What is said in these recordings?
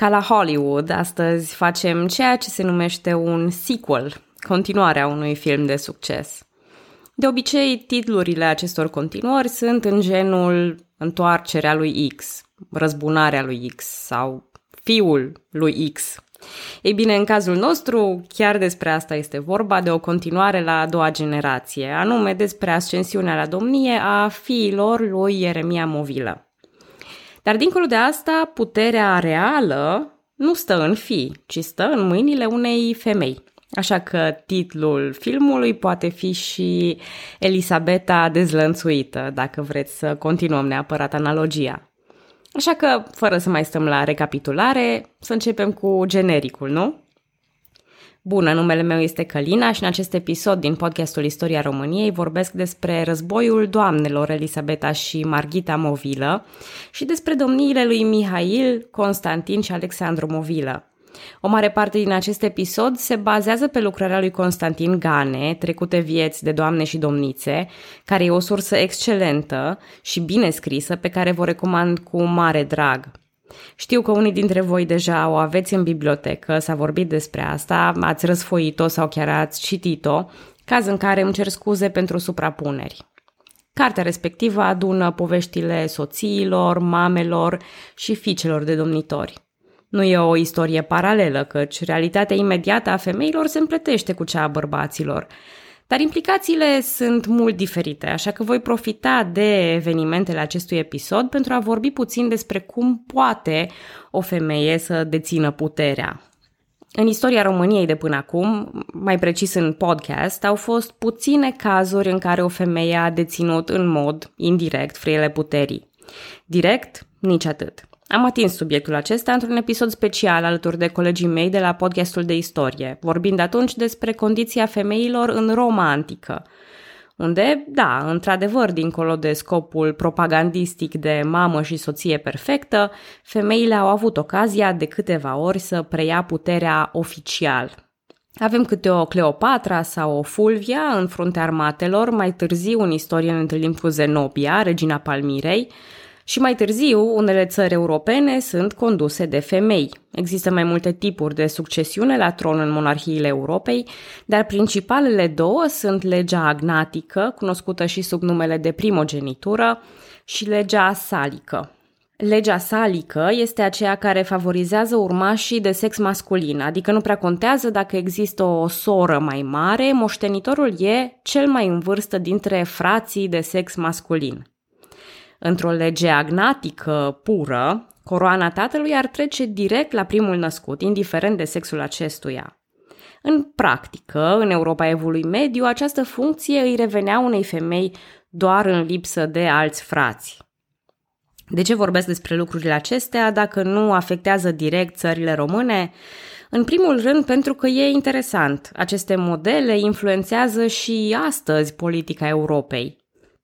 Ca la Hollywood, astăzi facem ceea ce se numește un sequel, continuarea unui film de succes. De obicei, titlurile acestor continuări sunt în genul Întoarcerea lui X, Răzbunarea lui X sau Fiul lui X. Ei bine, în cazul nostru, chiar despre asta este vorba, de o continuare la a doua generație, anume despre ascensiunea la domnie a fiilor lui Ieremia Movilă. Dar dincolo de asta, puterea reală nu stă în fi, ci stă în mâinile unei femei. Așa că titlul filmului poate fi și Elisabeta dezlănțuită, dacă vreți să continuăm neapărat analogia. Așa că, fără să mai stăm la recapitulare, să începem cu genericul, nu? Bună, numele meu este Călina și în acest episod din podcastul Istoria României vorbesc despre războiul doamnelor Elisabeta și Marghita Movilă și despre domniile lui Mihail, Constantin și Alexandru Movilă. O mare parte din acest episod se bazează pe lucrarea lui Constantin Gane, Trecute vieți de doamne și domnițe, care e o sursă excelentă și bine scrisă pe care vă recomand cu mare drag. Știu că unii dintre voi deja o aveți în bibliotecă, s-a vorbit despre asta, ați răsfoit-o sau chiar ați citit-o, caz în care îmi cer scuze pentru suprapuneri. Cartea respectivă adună poveștile soțiilor, mamelor și fiicelor de domnitori. Nu e o istorie paralelă, căci realitatea imediată a femeilor se împletește cu cea a bărbaților. Dar implicațiile sunt mult diferite, așa că voi profita de evenimentele acestui episod pentru a vorbi puțin despre cum poate o femeie să dețină puterea. În istoria României de până acum, mai precis în podcast, au fost puține cazuri în care o femeie a deținut în mod indirect frâiele puterii. Direct, nici atât. Am atins subiectul acesta într-un episod special alături de colegii mei de la podcastul de istorie, vorbind atunci despre condiția femeilor în Roma antică, unde, da, într-adevăr, dincolo de scopul propagandistic de mamă și soție perfectă, femeile au avut ocazia de câteva ori să preia puterea oficial. Avem câte o Cleopatra sau o Fulvia în fruntea armatelor, mai târziu în istorie ne întâlnim cu Zenobia, regina Palmirei, și mai târziu, unele țări europene sunt conduse de femei. Există mai multe tipuri de succesiune la tron în monarhiile Europei, dar principalele două sunt legea agnatică, cunoscută și sub numele de primogenitură, și legea salică. Legea salică este aceea care favorizează urmașii de sex masculin, adică nu prea contează dacă există o soră mai mare, moștenitorul e cel mai în vârstă dintre frații de sex masculin. Într-o lege agnatică pură, coroana tatălui ar trece direct la primul născut, indiferent de sexul acestuia. În practică, în Europa Evului Mediu, această funcție îi revenea unei femei doar în lipsă de alți frați. De ce vorbesc despre lucrurile acestea dacă nu afectează direct țările române? În primul rând pentru că e interesant. Aceste modele influențează și astăzi politica Europei.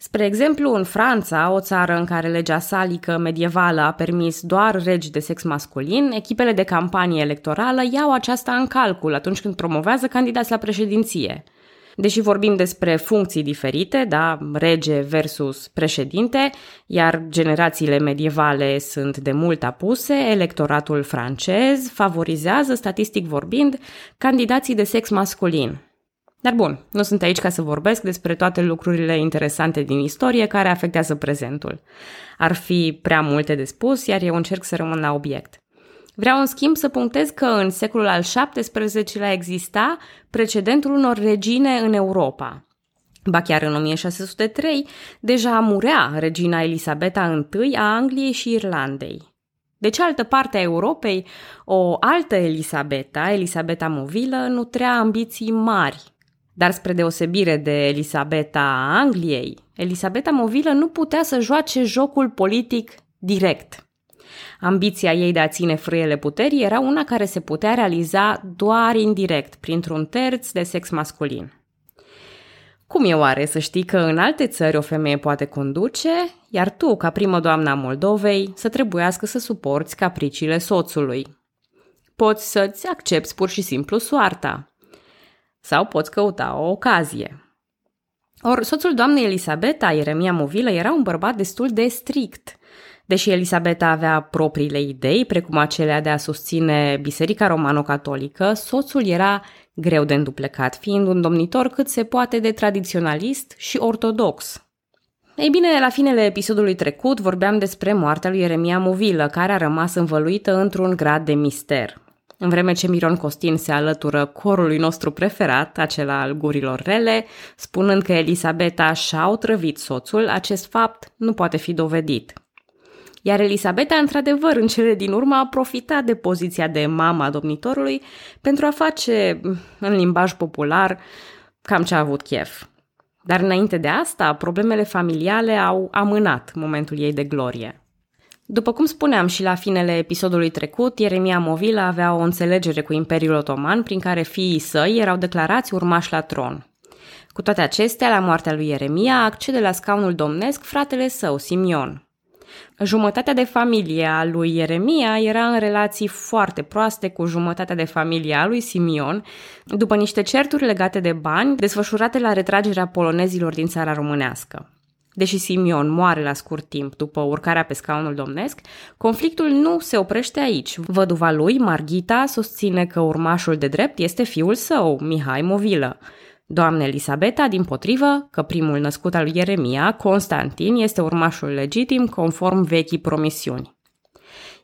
Spre exemplu, în Franța, o țară în care legea salică medievală a permis doar regi de sex masculin, echipele de campanie electorală iau aceasta în calcul atunci când promovează candidați la președinție. Deși vorbim despre funcții diferite, da, rege versus președinte, iar generațiile medievale sunt de mult apuse, electoratul francez favorizează, statistic vorbind, candidații de sex masculin, dar bun, nu sunt aici ca să vorbesc despre toate lucrurile interesante din istorie care afectează prezentul. Ar fi prea multe de spus, iar eu încerc să rămân la obiect. Vreau în schimb să punctez că în secolul al XVII-lea exista precedentul unor regine în Europa. Ba chiar în 1603 deja murea regina Elisabeta I a Angliei și Irlandei. De cealaltă parte a Europei, o altă Elisabeta, Elisabeta Movilă, nutrea ambiții mari dar spre deosebire de Elisabeta a Angliei, Elisabeta Movilă nu putea să joace jocul politic direct. Ambiția ei de a ține frâiele puterii era una care se putea realiza doar indirect, printr-un terț de sex masculin. Cum e oare să știi că în alte țări o femeie poate conduce, iar tu, ca primă doamna Moldovei, să trebuiască să suporți capriciile soțului? Poți să-ți accepti pur și simplu soarta, sau poți căuta o ocazie. Or, soțul doamnei Elisabeta, Ieremia Movilă, era un bărbat destul de strict. Deși Elisabeta avea propriile idei, precum acelea de a susține Biserica Romano-Catolică, soțul era greu de înduplecat, fiind un domnitor cât se poate de tradiționalist și ortodox. Ei bine, la finele episodului trecut vorbeam despre moartea lui Ieremia Movilă, care a rămas învăluită într-un grad de mister. În vreme ce Miron Costin se alătură corului nostru preferat, acela al gurilor rele, spunând că Elisabeta și-a otrăvit soțul, acest fapt nu poate fi dovedit. Iar Elisabeta, într-adevăr, în cele din urmă, a profitat de poziția de mama a domnitorului pentru a face, în limbaj popular, cam ce a avut chef. Dar înainte de asta, problemele familiale au amânat momentul ei de glorie. După cum spuneam și la finele episodului trecut, Ieremia Movila avea o înțelegere cu Imperiul Otoman prin care fiii săi erau declarați urmași la tron. Cu toate acestea, la moartea lui Ieremia accede la scaunul domnesc fratele său, Simion. Jumătatea de familie a lui Ieremia era în relații foarte proaste cu jumătatea de familie a lui Simion, după niște certuri legate de bani desfășurate la retragerea polonezilor din țara românească. Deși Simion moare la scurt timp după urcarea pe scaunul domnesc, conflictul nu se oprește aici. Văduva lui, Margita, susține că urmașul de drept este fiul său, Mihai Movilă. Doamne Elisabeta, din potrivă, că primul născut al lui Ieremia, Constantin, este urmașul legitim conform vechii promisiuni.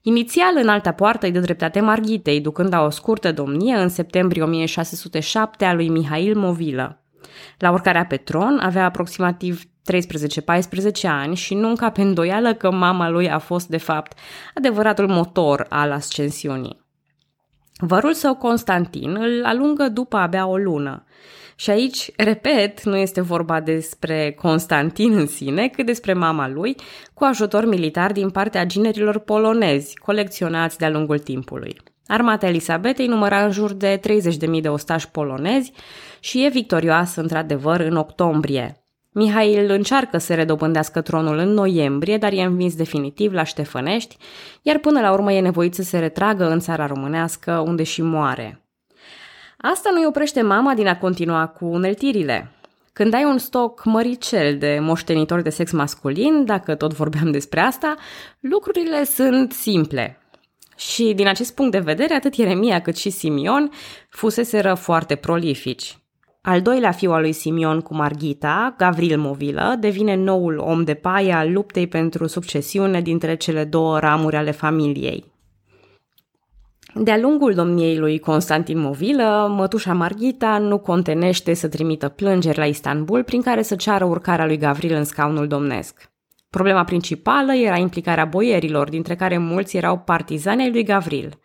Inițial, în alta poartă îi dă dreptate Marghitei, ducând la o scurtă domnie în septembrie 1607 a lui Mihail Movilă. La urcarea pe tron avea aproximativ 13-14 ani și nu încape îndoială că mama lui a fost, de fapt, adevăratul motor al ascensiunii. Vărul său Constantin îl alungă după abia o lună. Și aici, repet, nu este vorba despre Constantin în sine, cât despre mama lui, cu ajutor militar din partea ginerilor polonezi, colecționați de-a lungul timpului. Armata Elisabetei număra în jur de 30.000 de ostași polonezi și e victorioasă într-adevăr în octombrie. Mihail încearcă să redobândească tronul în noiembrie, dar e învins definitiv la Ștefănești, iar până la urmă e nevoit să se retragă în țara românească, unde și moare. Asta nu-i oprește mama din a continua cu uneltirile. Când ai un stoc măricel de moștenitori de sex masculin, dacă tot vorbeam despre asta, lucrurile sunt simple. Și din acest punct de vedere, atât Ieremia cât și Simion fuseseră foarte prolifici. Al doilea fiu al lui Simion cu Margita, Gavril Movilă, devine noul om de paie al luptei pentru succesiune dintre cele două ramuri ale familiei. De-a lungul domniei lui Constantin Movilă, mătușa Margita nu contenește să trimită plângeri la Istanbul prin care să ceară urcarea lui Gavril în scaunul domnesc. Problema principală era implicarea boierilor, dintre care mulți erau partizani ai lui Gavril.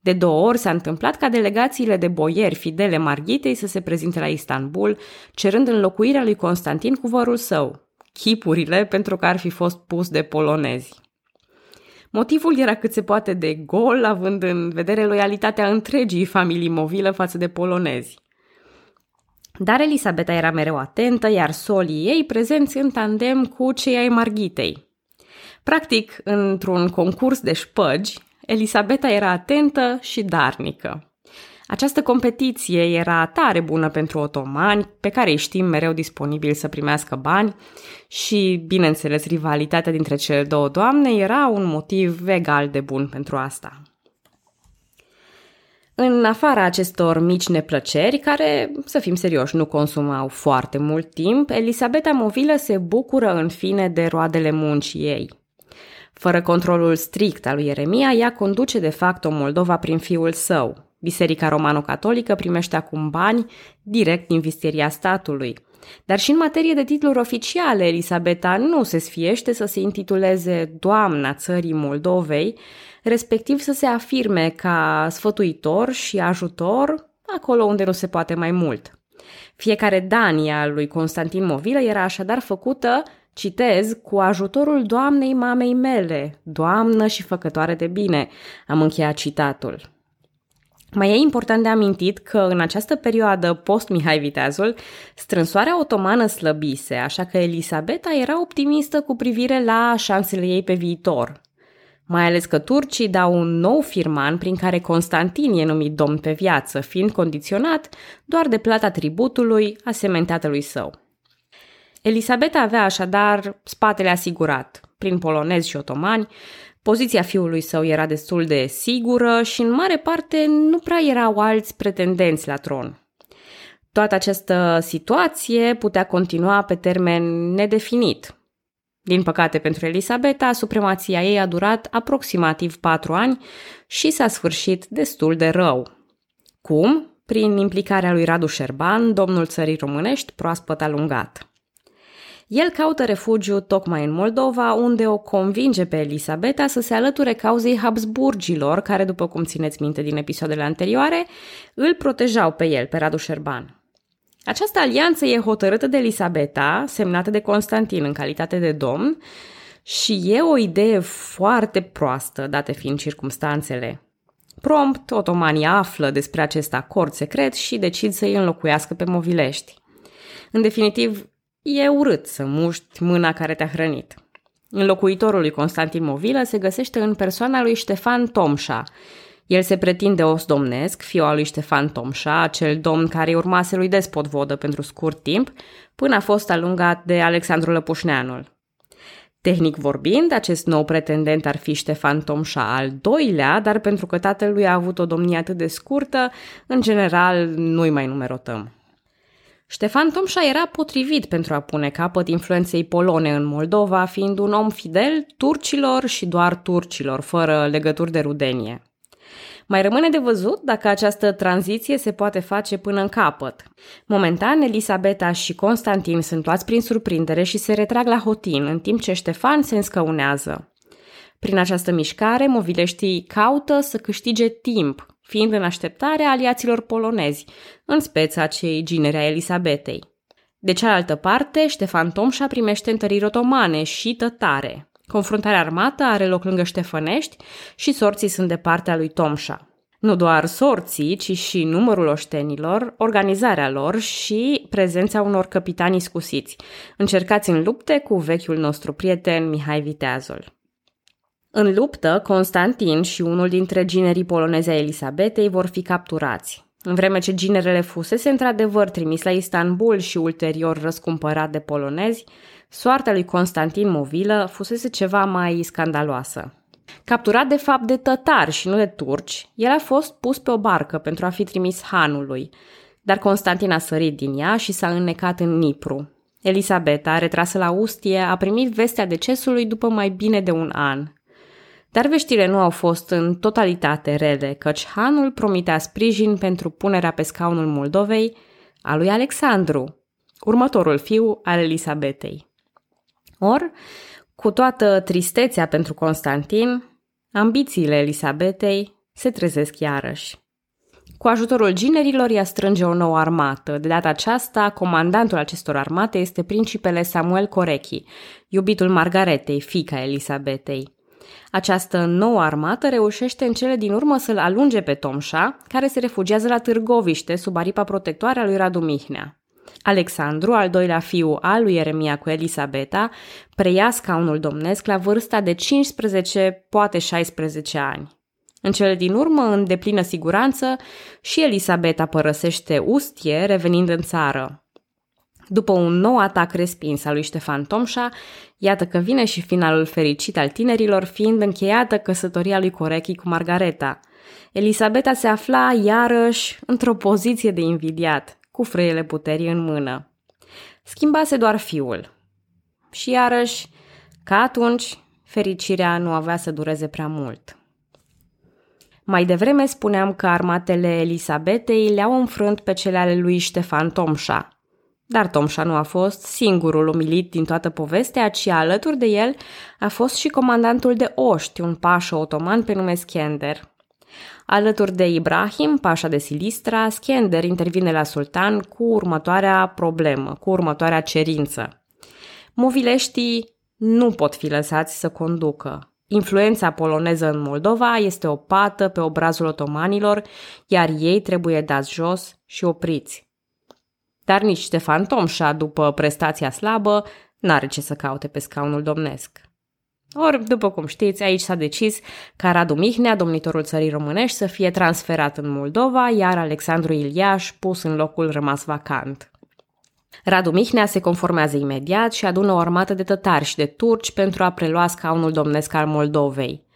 De două ori s-a întâmplat ca delegațiile de boieri fidele Marghitei să se prezinte la Istanbul, cerând înlocuirea lui Constantin cu vărul său, chipurile pentru că ar fi fost pus de polonezi. Motivul era cât se poate de gol, având în vedere loialitatea întregii familii movilă față de polonezi. Dar Elisabeta era mereu atentă, iar solii ei prezenți în tandem cu cei ai Marghitei. Practic, într-un concurs de șpăgi, Elisabeta era atentă și darnică. Această competiție era tare bună pentru otomani, pe care îi știm mereu disponibil să primească bani și, bineînțeles, rivalitatea dintre cele două doamne era un motiv egal de bun pentru asta. În afara acestor mici neplăceri, care, să fim serioși, nu consumau foarte mult timp, Elisabeta Movilă se bucură în fine de roadele muncii ei. Fără controlul strict al lui Ieremia, ea conduce de fapt o Moldova prin fiul său. Biserica Romano-Catolică primește acum bani direct din visteria statului. Dar și în materie de titluri oficiale, Elisabeta nu se sfiește să se intituleze Doamna țării Moldovei, respectiv să se afirme ca sfătuitor și ajutor acolo unde nu se poate mai mult. Fiecare dania lui Constantin Movilă era așadar făcută, citez, cu ajutorul Doamnei mamei mele, doamnă și făcătoare de bine, am încheiat citatul. Mai e important de amintit că în această perioadă post-Mihai Viteazul, strânsoarea otomană slăbise, așa că Elisabeta era optimistă cu privire la șansele ei pe viitor. Mai ales că turcii dau un nou firman prin care Constantin e numit domn pe viață, fiind condiționat doar de plata tributului asemenea tatălui său. Elisabeta avea așadar spatele asigurat, prin polonezi și otomani, poziția fiului său era destul de sigură și în mare parte nu prea erau alți pretendenți la tron. Toată această situație putea continua pe termen nedefinit. Din păcate pentru Elisabeta, supremația ei a durat aproximativ patru ani și s-a sfârșit destul de rău. Cum? Prin implicarea lui Radu Șerban, domnul țării românești, proaspăt alungat. El caută refugiu tocmai în Moldova, unde o convinge pe Elisabeta să se alăture cauzei Habsburgilor, care, după cum țineți minte din episoadele anterioare, îl protejau pe el, pe Radu Șerban. Această alianță e hotărâtă de Elisabeta, semnată de Constantin în calitate de domn, și e o idee foarte proastă, date fiind circumstanțele. Prompt, otomanii află despre acest acord secret și decid să îi înlocuiască pe movilești. În definitiv, e urât să muști mâna care te-a hrănit. Înlocuitorul lui Constantin Movilă se găsește în persoana lui Ștefan Tomșa, el se pretinde os domnesc, fiul al lui Ștefan Tomșa, acel domn care urmase lui Despot Vodă pentru scurt timp, până a fost alungat de Alexandru Lăpușneanul. Tehnic vorbind, acest nou pretendent ar fi Ștefan Tomșa al doilea, dar pentru că tatălui a avut o domnie atât de scurtă, în general nu-i mai numerotăm. Ștefan Tomșa era potrivit pentru a pune capăt influenței polone în Moldova, fiind un om fidel turcilor și doar turcilor, fără legături de rudenie. Mai rămâne de văzut dacă această tranziție se poate face până în capăt. Momentan, Elisabeta și Constantin sunt luați prin surprindere și se retrag la Hotin, în timp ce Ștefan se înscăunează. Prin această mișcare, movileștii caută să câștige timp, fiind în așteptarea aliaților polonezi, în speța cei gineri a Elisabetei. De cealaltă parte, Ștefan Tomșa primește întăriri otomane și tătare. Confruntarea armată are loc lângă Ștefănești și sorții sunt de partea lui Tomșa. Nu doar sorții, ci și numărul oștenilor, organizarea lor și prezența unor capitani scusiți, încercați în lupte cu vechiul nostru prieten Mihai Viteazul. În luptă, Constantin și unul dintre ginerii poloneze a Elisabetei vor fi capturați. În vreme ce ginerele fusese într-adevăr trimis la Istanbul și ulterior răscumpărat de polonezi, Soarta lui Constantin Movilă fusese ceva mai scandaloasă. Capturat de fapt de tătari și nu de turci, el a fost pus pe o barcă pentru a fi trimis hanului, dar Constantin a sărit din ea și s-a înnecat în Nipru. Elisabeta, retrasă la Ustie, a primit vestea decesului după mai bine de un an. Dar veștile nu au fost în totalitate rele, căci hanul promitea sprijin pentru punerea pe scaunul Moldovei a lui Alexandru, următorul fiu al Elisabetei. Or, cu toată tristețea pentru Constantin, ambițiile Elisabetei se trezesc iarăși. Cu ajutorul ginerilor ea strânge o nouă armată. De data aceasta, comandantul acestor armate este principele Samuel Corechi, iubitul Margaretei, fica Elisabetei. Această nouă armată reușește în cele din urmă să-l alunge pe Tomșa, care se refugiază la Târgoviște sub aripa protectoare a lui Radu Mihnea. Alexandru, al doilea fiu al lui Eremia cu Elisabeta, preia scaunul domnesc la vârsta de 15, poate 16 ani. În cele din urmă, în deplină siguranță, și Elisabeta părăsește Ustie, revenind în țară. După un nou atac respins al lui Ștefan Tomșa, iată că vine și finalul fericit al tinerilor, fiind încheiată căsătoria lui Corechi cu Margareta. Elisabeta se afla iarăși într-o poziție de invidiat cu frâiele puterii în mână. Schimbase doar fiul. Și iarăși, ca atunci, fericirea nu avea să dureze prea mult. Mai devreme spuneam că armatele Elisabetei le-au înfrânt pe cele ale lui Ștefan Tomșa. Dar Tomșa nu a fost singurul umilit din toată povestea, ci alături de el a fost și comandantul de oști, un pașă otoman pe nume Schender. Alături de Ibrahim, pașa de Silistra, Skender intervine la sultan cu următoarea problemă, cu următoarea cerință. Movileștii nu pot fi lăsați să conducă. Influența poloneză în Moldova este o pată pe obrazul otomanilor, iar ei trebuie dați jos și opriți. Dar nici Ștefan Tomșa, după prestația slabă, n-are ce să caute pe scaunul domnesc. Ori, după cum știți, aici s-a decis ca Radu Mihnea, domnitorul țării românești, să fie transferat în Moldova, iar Alexandru Iliaș pus în locul rămas vacant. Radu Mihnea se conformează imediat și adună o armată de tătari și de turci pentru a prelua scaunul domnesc al Moldovei.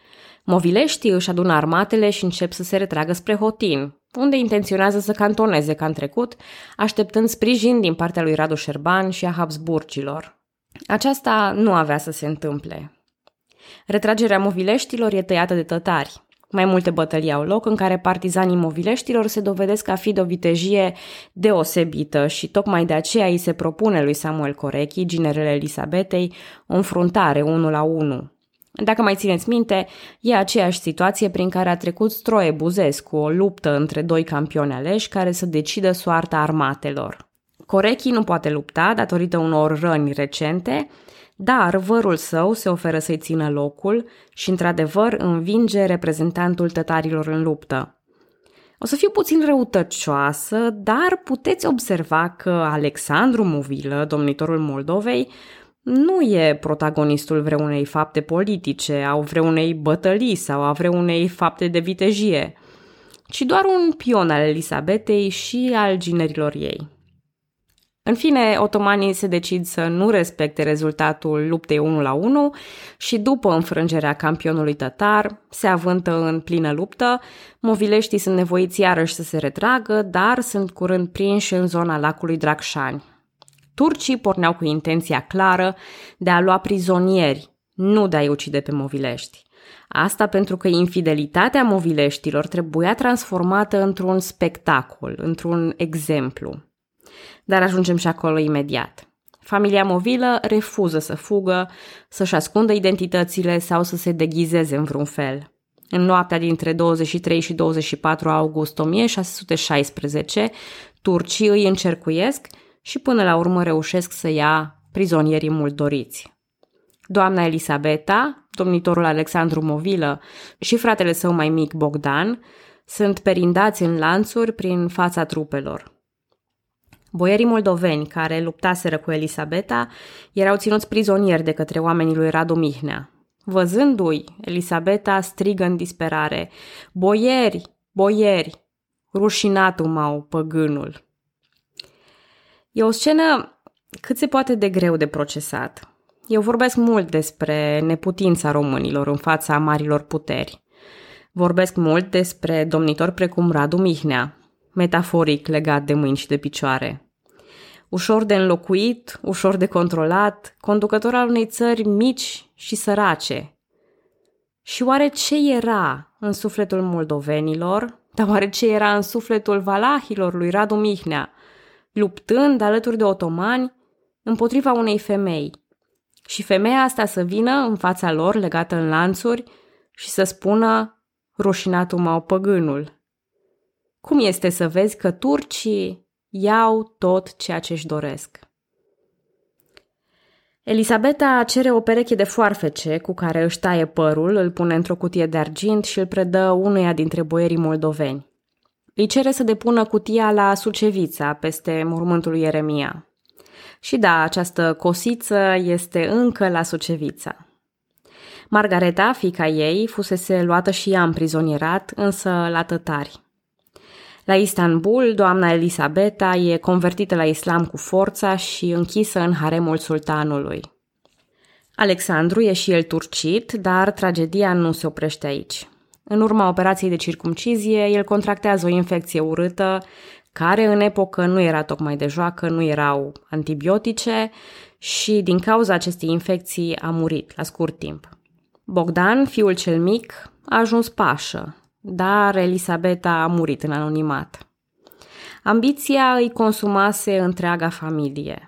Movileștii își adună armatele și încep să se retragă spre Hotin, unde intenționează să cantoneze ca în trecut, așteptând sprijin din partea lui Radu Șerban și a Habsburgilor. Aceasta nu avea să se întâmple. Retragerea movileștilor e tăiată de tătari. Mai multe bătălii au loc în care partizanii movileștilor se dovedesc a fi de o vitejie deosebită și tocmai de aceea îi se propune lui Samuel Corechi, ginerele Elisabetei, o înfruntare unul la unul. Dacă mai țineți minte, e aceeași situație prin care a trecut Stroie Buzescu, o luptă între doi campioni aleși care să decidă soarta armatelor. Corechi nu poate lupta datorită unor răni recente, dar vărul său se oferă să-i țină locul și, într-adevăr, învinge reprezentantul tătarilor în luptă. O să fiu puțin răutăcioasă, dar puteți observa că Alexandru Movilă, domnitorul Moldovei, nu e protagonistul vreunei fapte politice, a vreunei bătălii sau a vreunei fapte de vitejie, ci doar un pion al Elisabetei și al ginerilor ei. În fine, otomanii se decid să nu respecte rezultatul luptei 1 la 1 și după înfrângerea campionului tătar, se avântă în plină luptă, movileștii sunt nevoiți iarăși să se retragă, dar sunt curând prinși în zona lacului Dracșani. Turcii porneau cu intenția clară de a lua prizonieri, nu de a-i ucide pe movilești. Asta pentru că infidelitatea movileștilor trebuia transformată într-un spectacol, într-un exemplu. Dar ajungem și acolo imediat. Familia movilă refuză să fugă, să-și ascundă identitățile sau să se deghizeze în vreun fel. În noaptea dintre 23 și 24 august 1616, turcii îi încercuiesc și până la urmă reușesc să ia prizonierii mult doriți. Doamna Elisabeta, domnitorul Alexandru Movilă și fratele său mai mic Bogdan sunt perindați în lanțuri prin fața trupelor. Boierii moldoveni care luptaseră cu Elisabeta erau ținuți prizonieri de către oamenii lui Radu Mihnea. Văzându-i, Elisabeta strigă în disperare, Boieri, boieri, rușinatul m-au păgânul. E o scenă cât se poate de greu de procesat. Eu vorbesc mult despre neputința românilor în fața marilor puteri. Vorbesc mult despre domnitori precum Radu Mihnea, metaforic legat de mâini și de picioare. Ușor de înlocuit, ușor de controlat, conducător al unei țări mici și sărace. Și oare ce era în sufletul moldovenilor, dar oare ce era în sufletul valahilor lui Radu Mihnea, luptând alături de otomani împotriva unei femei. Și femeia asta să vină în fața lor legată în lanțuri și să spună rușinatul mau păgânul. Cum este să vezi că turcii iau tot ceea ce își doresc? Elisabeta cere o pereche de foarfece cu care își taie părul, îl pune într-o cutie de argint și îl predă unuia dintre boierii moldoveni. Îi cere să depună cutia la Sucevița, peste mormântul lui Ieremia. Și da, această cosiță este încă la Sucevița. Margareta, fica ei, fusese luată și ea împrizonierat, însă la tătari. La Istanbul, doamna Elisabeta e convertită la islam cu forța și închisă în haremul sultanului. Alexandru e și el turcit, dar tragedia nu se oprește aici. În urma operației de circumcizie, el contractează o infecție urâtă, care în epocă nu era tocmai de joacă, nu erau antibiotice și din cauza acestei infecții a murit la scurt timp. Bogdan, fiul cel mic, a ajuns pașă, dar Elisabeta a murit în anonimat. Ambiția îi consumase întreaga familie.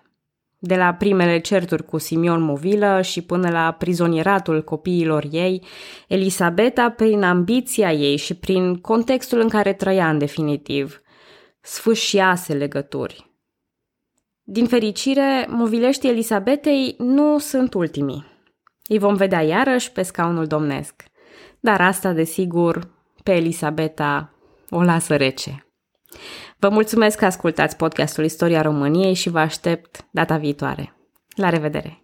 De la primele certuri cu Simion Movilă și până la prizonieratul copiilor ei, Elisabeta, prin ambiția ei și prin contextul în care trăia în definitiv, sfâșiase legături. Din fericire, movileștii Elisabetei nu sunt ultimii. Îi vom vedea iarăși pe scaunul domnesc. Dar asta, desigur, pe Elisabeta o lasă rece. Vă mulțumesc că ascultați podcastul Istoria României și vă aștept data viitoare. La revedere!